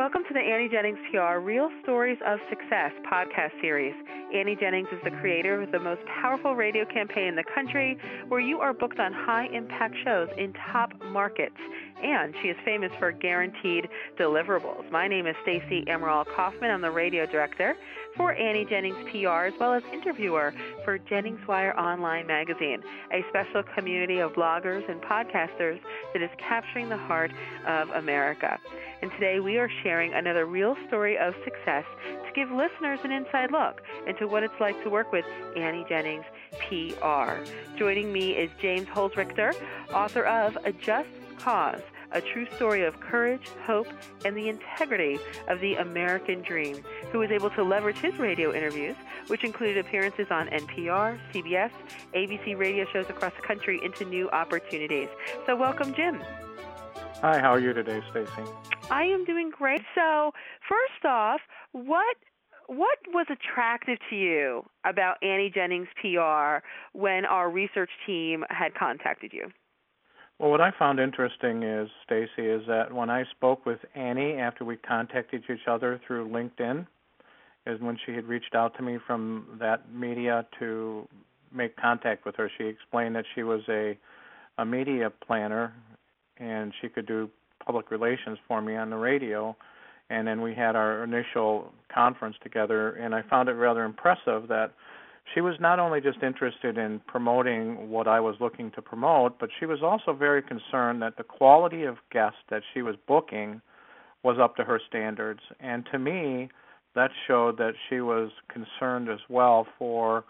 Welcome to the Annie Jennings PR Real Stories of Success podcast series. Annie Jennings is the creator of the most powerful radio campaign in the country, where you are booked on high impact shows in top markets. And she is famous for guaranteed deliverables. My name is Stacey Amaral Kaufman. I'm the radio director for Annie Jennings PR, as well as interviewer for Jennings Wire Online Magazine, a special community of bloggers and podcasters that is capturing the heart of America. And today we are sharing another real story of success to give listeners an inside look into what it's like to work with Annie Jennings PR. Joining me is James Holzrichter, author of A Just Cause a true story of courage, hope, and the integrity of the American dream, who was able to leverage his radio interviews, which included appearances on NPR, CBS, ABC radio shows across the country, into new opportunities. So, welcome, Jim. Hi, how are you today, Stacey? I am doing great. So, first off, what what was attractive to you about Annie Jennings PR when our research team had contacted you? Well, what I found interesting is, Stacey, is that when I spoke with Annie after we contacted each other through LinkedIn, is when she had reached out to me from that media to make contact with her. She explained that she was a a media planner and she could do public relations for me on the radio. And then we had our initial conference together, and I found it rather impressive that she was not only just interested in promoting what I was looking to promote, but she was also very concerned that the quality of guests that she was booking was up to her standards. And to me, that showed that she was concerned as well for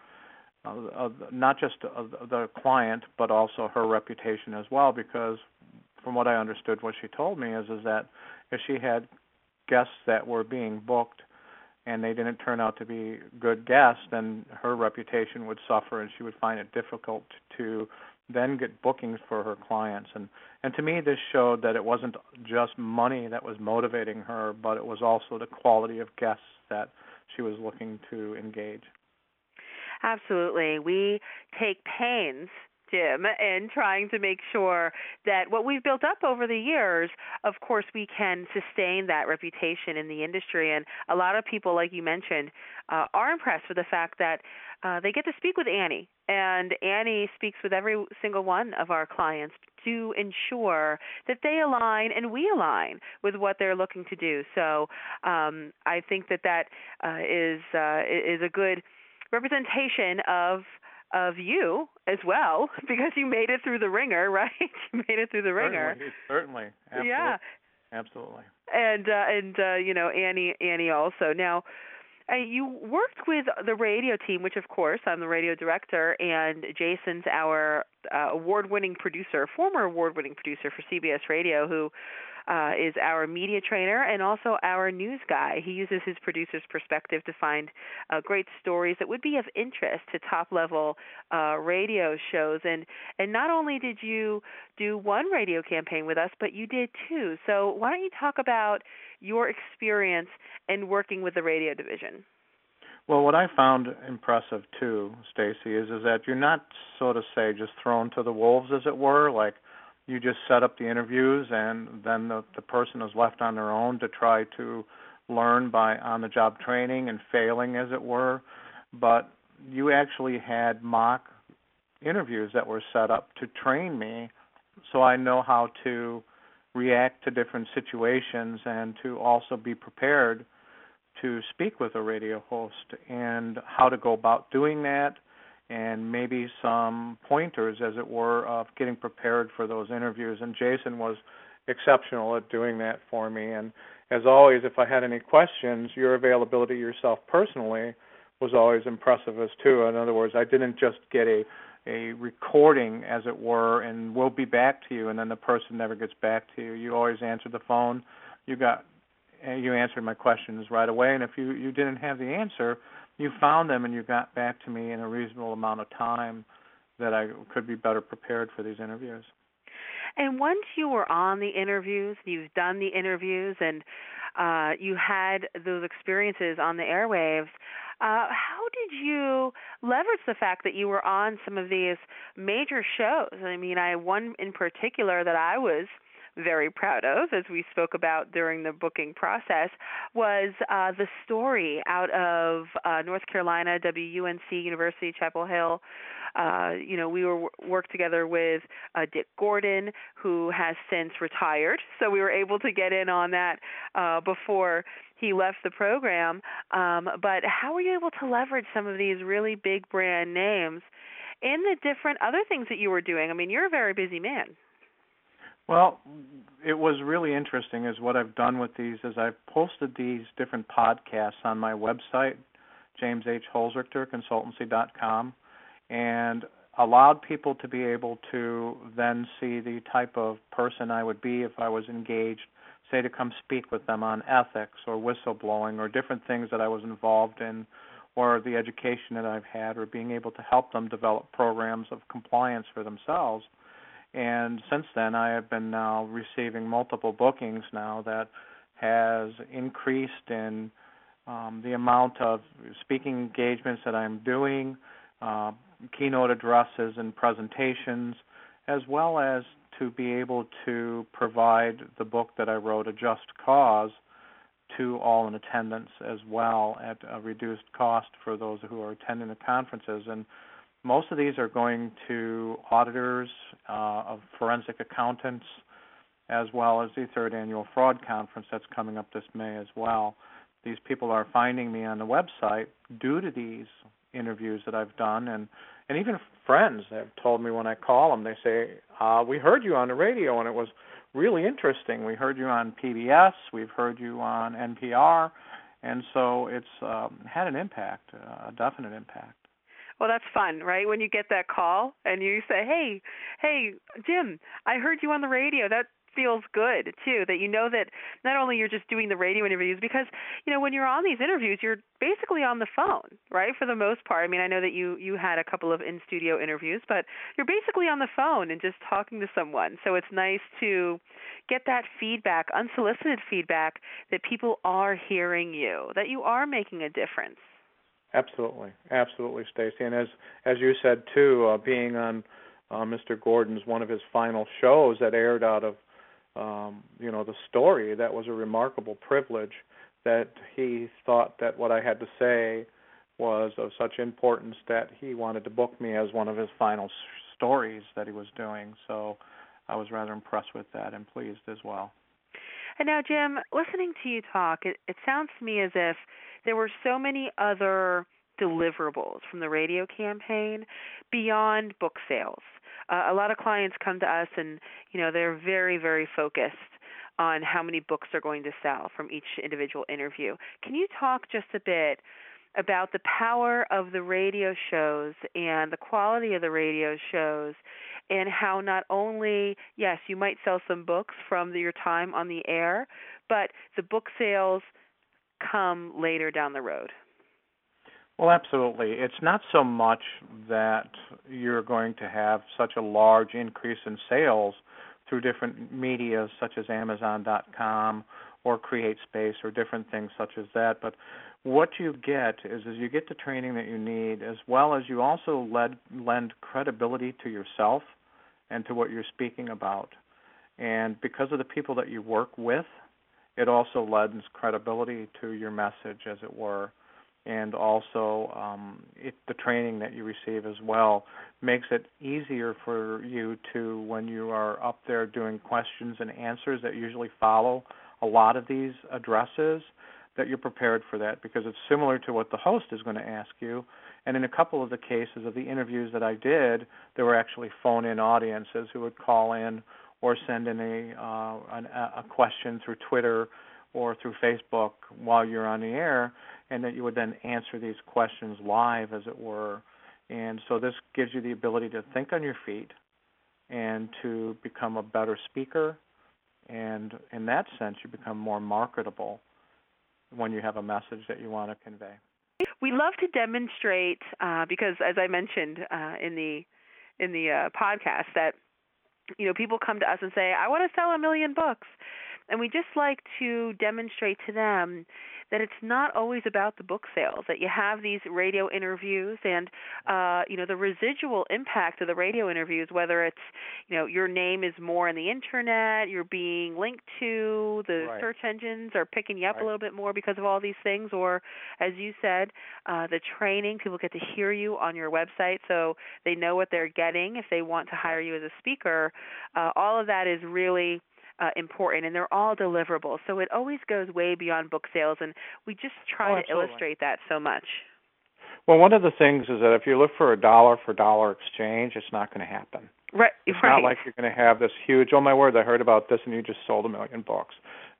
uh, not just the client, but also her reputation as well. Because from what I understood, what she told me is is that if she had guests that were being booked and they didn't turn out to be good guests, then her reputation would suffer, and she would find it difficult to then get bookings for her clients. And and to me, this showed that it wasn't just money that was motivating her, but it was also the quality of guests that she was looking to engage. Absolutely, we take pains Jim, and trying to make sure that what we've built up over the years, of course, we can sustain that reputation in the industry. And a lot of people, like you mentioned, uh, are impressed with the fact that uh, they get to speak with Annie, and Annie speaks with every single one of our clients to ensure that they align and we align with what they're looking to do. So um, I think that that uh, is uh, is a good representation of of you as well because you made it through the wringer, right? you made it through the wringer. Certainly, certainly. Absolutely. Yeah, absolutely. And uh, and uh, you know Annie Annie also now. Uh, you worked with the radio team, which of course I'm the radio director, and Jason's our uh, award-winning producer, former award-winning producer for CBS Radio, who uh, is our media trainer and also our news guy. He uses his producer's perspective to find uh, great stories that would be of interest to top level uh, radio shows. And and not only did you do one radio campaign with us, but you did two. So why don't you talk about your experience in working with the radio division? Well, what I found impressive too, Stacey, is is that you're not so to say just thrown to the wolves, as it were, like you just set up the interviews and then the the person is left on their own to try to learn by on the job training and failing as it were. But you actually had mock interviews that were set up to train me so I know how to react to different situations and to also be prepared to speak with a radio host and how to go about doing that and maybe some pointers, as it were, of getting prepared for those interviews. And Jason was exceptional at doing that for me. And as always, if I had any questions, your availability yourself personally was always impressive as too. In other words, I didn't just get a a recording, as it were, and we'll be back to you, and then the person never gets back to you. You always answered the phone. You got you answered my questions right away, and if you you didn't have the answer, you found them and you got back to me in a reasonable amount of time that I could be better prepared for these interviews. And once you were on the interviews, you've done the interviews, and uh, you had those experiences on the airwaves. Uh, how did you leverage the fact that you were on some of these major shows? I mean, I one in particular that I was very proud of, as we spoke about during the booking process, was uh, the story out of uh, North Carolina, WUNC University, Chapel Hill. Uh, you know, we were worked together with uh, Dick Gordon, who has since retired, so we were able to get in on that uh, before he left the program. Um, but how were you able to leverage some of these really big brand names in the different other things that you were doing? I mean, you're a very busy man. Well, it was really interesting is what I've done with these is I've posted these different podcasts on my website, James H. Holzrichter Consultancy.com, and allowed people to be able to then see the type of person I would be if I was engaged, say to come speak with them on ethics or whistleblowing or different things that I was involved in or the education that I've had or being able to help them develop programs of compliance for themselves and since then I have been now receiving multiple bookings now that has increased in um, the amount of speaking engagements that I'm doing, uh, keynote addresses and presentations, as well as to be able to provide the book that I wrote, A Just Cause, to all in attendance as well at a reduced cost for those who are attending the conferences. And most of these are going to auditors, uh, of forensic accountants, as well as the third annual fraud conference that's coming up this May as well. These people are finding me on the website due to these interviews that I've done, and and even friends have told me when I call them, they say, uh, "We heard you on the radio, and it was really interesting. We heard you on PBS, we've heard you on NPR." And so it's um, had an impact, uh, a definite impact. Well, that's fun, right? When you get that call and you say, "Hey, hey, Jim, I heard you on the radio." That feels good too that you know that not only you're just doing the radio interviews because you know when you're on these interviews you're basically on the phone right for the most part i mean i know that you you had a couple of in studio interviews but you're basically on the phone and just talking to someone so it's nice to get that feedback unsolicited feedback that people are hearing you that you are making a difference Absolutely, absolutely, Stacey. And as as you said too, uh, being on uh, Mr. Gordon's one of his final shows that aired out of um, you know the story, that was a remarkable privilege. That he thought that what I had to say was of such importance that he wanted to book me as one of his final s- stories that he was doing. So I was rather impressed with that and pleased as well. And now, Jim, listening to you talk, it, it sounds to me as if there were so many other deliverables from the radio campaign beyond book sales. Uh, a lot of clients come to us and you know they're very very focused on how many books they're going to sell from each individual interview. Can you talk just a bit about the power of the radio shows and the quality of the radio shows and how not only yes you might sell some books from the, your time on the air but the book sales come later down the road? Well, absolutely. It's not so much that you're going to have such a large increase in sales through different media such as Amazon.com or CreateSpace or different things such as that, but what you get is, is you get the training that you need as well as you also lend credibility to yourself and to what you're speaking about. And because of the people that you work with, it also lends credibility to your message, as it were, and also um, it, the training that you receive as well makes it easier for you to, when you are up there doing questions and answers that usually follow a lot of these addresses, that you're prepared for that because it's similar to what the host is going to ask you. And in a couple of the cases of the interviews that I did, there were actually phone-in audiences who would call in or send in a uh, an, a question through Twitter or through Facebook while you're on the air, and that you would then answer these questions live, as it were. And so this gives you the ability to think on your feet and to become a better speaker. And in that sense, you become more marketable when you have a message that you want to convey. We love to demonstrate uh, because, as I mentioned uh, in the in the uh, podcast, that you know people come to us and say i want to sell a million books and we just like to demonstrate to them that it's not always about the book sales that you have these radio interviews and uh you know the residual impact of the radio interviews whether it's you know your name is more in the internet you're being linked to the Right. search engines are picking you up Right. a little bit more because of all these things or as you said uh the training people get to hear you on your website so they know what they're getting if they want to hire you as a speaker uh all of that is really uh, important, and they're all deliverable. So it always goes way beyond book sales, and we just try Oh, to absolutely. illustrate that so much. Well, one of the things is that if you look for a dollar for dollar exchange, it's not going to happen. Right, It's right. not like you're going to have this huge. Oh my word! I heard about this, and you just sold a million books.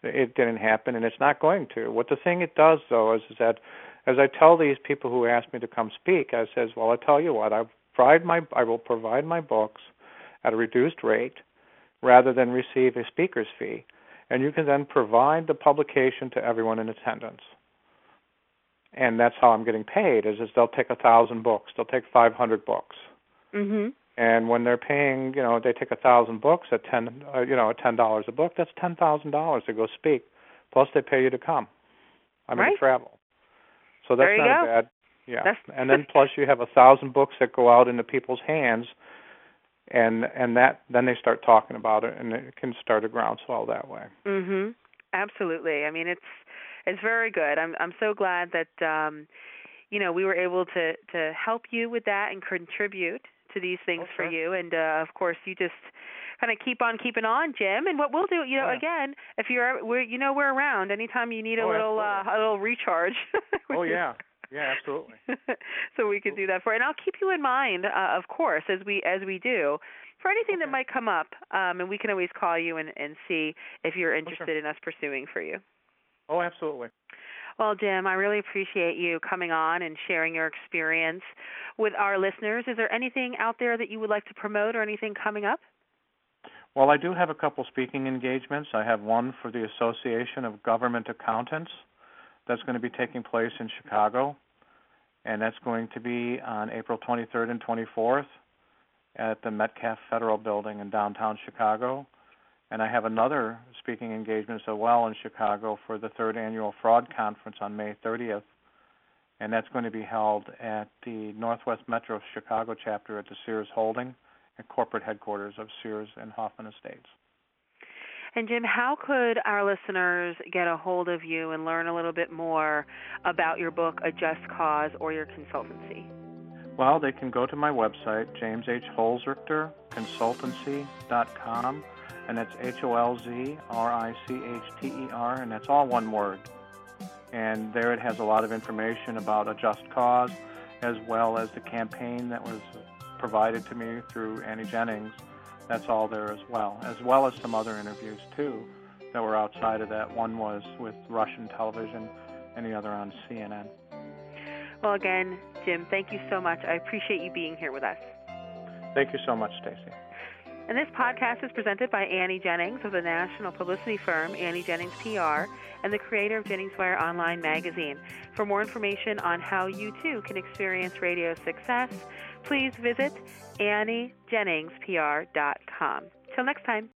It didn't happen, and it's not going to. What the thing it does though is, is that as I tell these people who ask me to come speak, I says, well, I tell you what, I provide my I will provide my books at a reduced rate rather than receive a speaker's fee, and you can then provide the publication to everyone in attendance. And that's how I'm getting paid. Is is they'll take a thousand books, they'll take 500 books, mm-hmm. and when they're paying, you know, they take a thousand books at ten, uh, you know, at ten dollars a book. That's ten thousand dollars to go speak. Plus, they pay you to come. I mean, Right. travel. So that's not go. a bad. Yeah. That's- and then plus you have a thousand books that go out into people's hands, and and that then they start talking about it, and it can start a groundswell that way. Mhm. Absolutely. I mean, it's it's very good. I'm I'm so glad that um you know, we were able to to help you with that and contribute to these things Oh, for you and uh of course you just kind of keep on keeping on, Jim. And what we'll do, you know, yeah. again, if you're we're you know, we're around anytime you need a Oh, little absolutely. uh a little recharge. Oh yeah, yeah, absolutely. so we could do that for and I'll keep you in mind, uh, of course, as we as we do. For anything that might come up, um, and we can always call you and, and see if you're interested in us pursuing for you. Oh, absolutely. Well, Jim, I really appreciate you coming on and sharing your experience with our listeners. Is there anything out there that you would like to promote or anything coming up? Well, I do have a couple speaking engagements. I have one for the Association of Government Accountants that's going to be taking place in Chicago, and that's going to be on April 23rd and 24th at the Metcalfe Federal Building in downtown Chicago. And I have another speaking engagement as well in Chicago for the third annual Fraud Conference on May 30th, and that's going to be held at the Northwest Metro Chicago chapter at the Sears Holding at corporate headquarters of Sears and Hoffman Estates. And Jim, how could our listeners get a hold of you and learn a little bit more about your book, A Just Cause, or your consultancy? Well, they can go to my website, jameshholzrichter.consultancy.com, and that's H O L Z R I C H T E R, and that's all one word. And there it has a lot of information about a just cause, as well as the campaign that was provided to me through Annie Jennings. That's all there as well, as well as some other interviews too that were outside of that. One was with Russian television, and the other on CNN. Well, again, Jim, thank you so much. I appreciate you being here with us. Thank you so much, Stacey. And this podcast is presented by Annie Jennings of the national publicity firm Annie Jennings PR and the creator of Jennings Wire Online magazine. For more information on how you too can experience radio success, please visit AnnieJenningsPR.com. Till next time.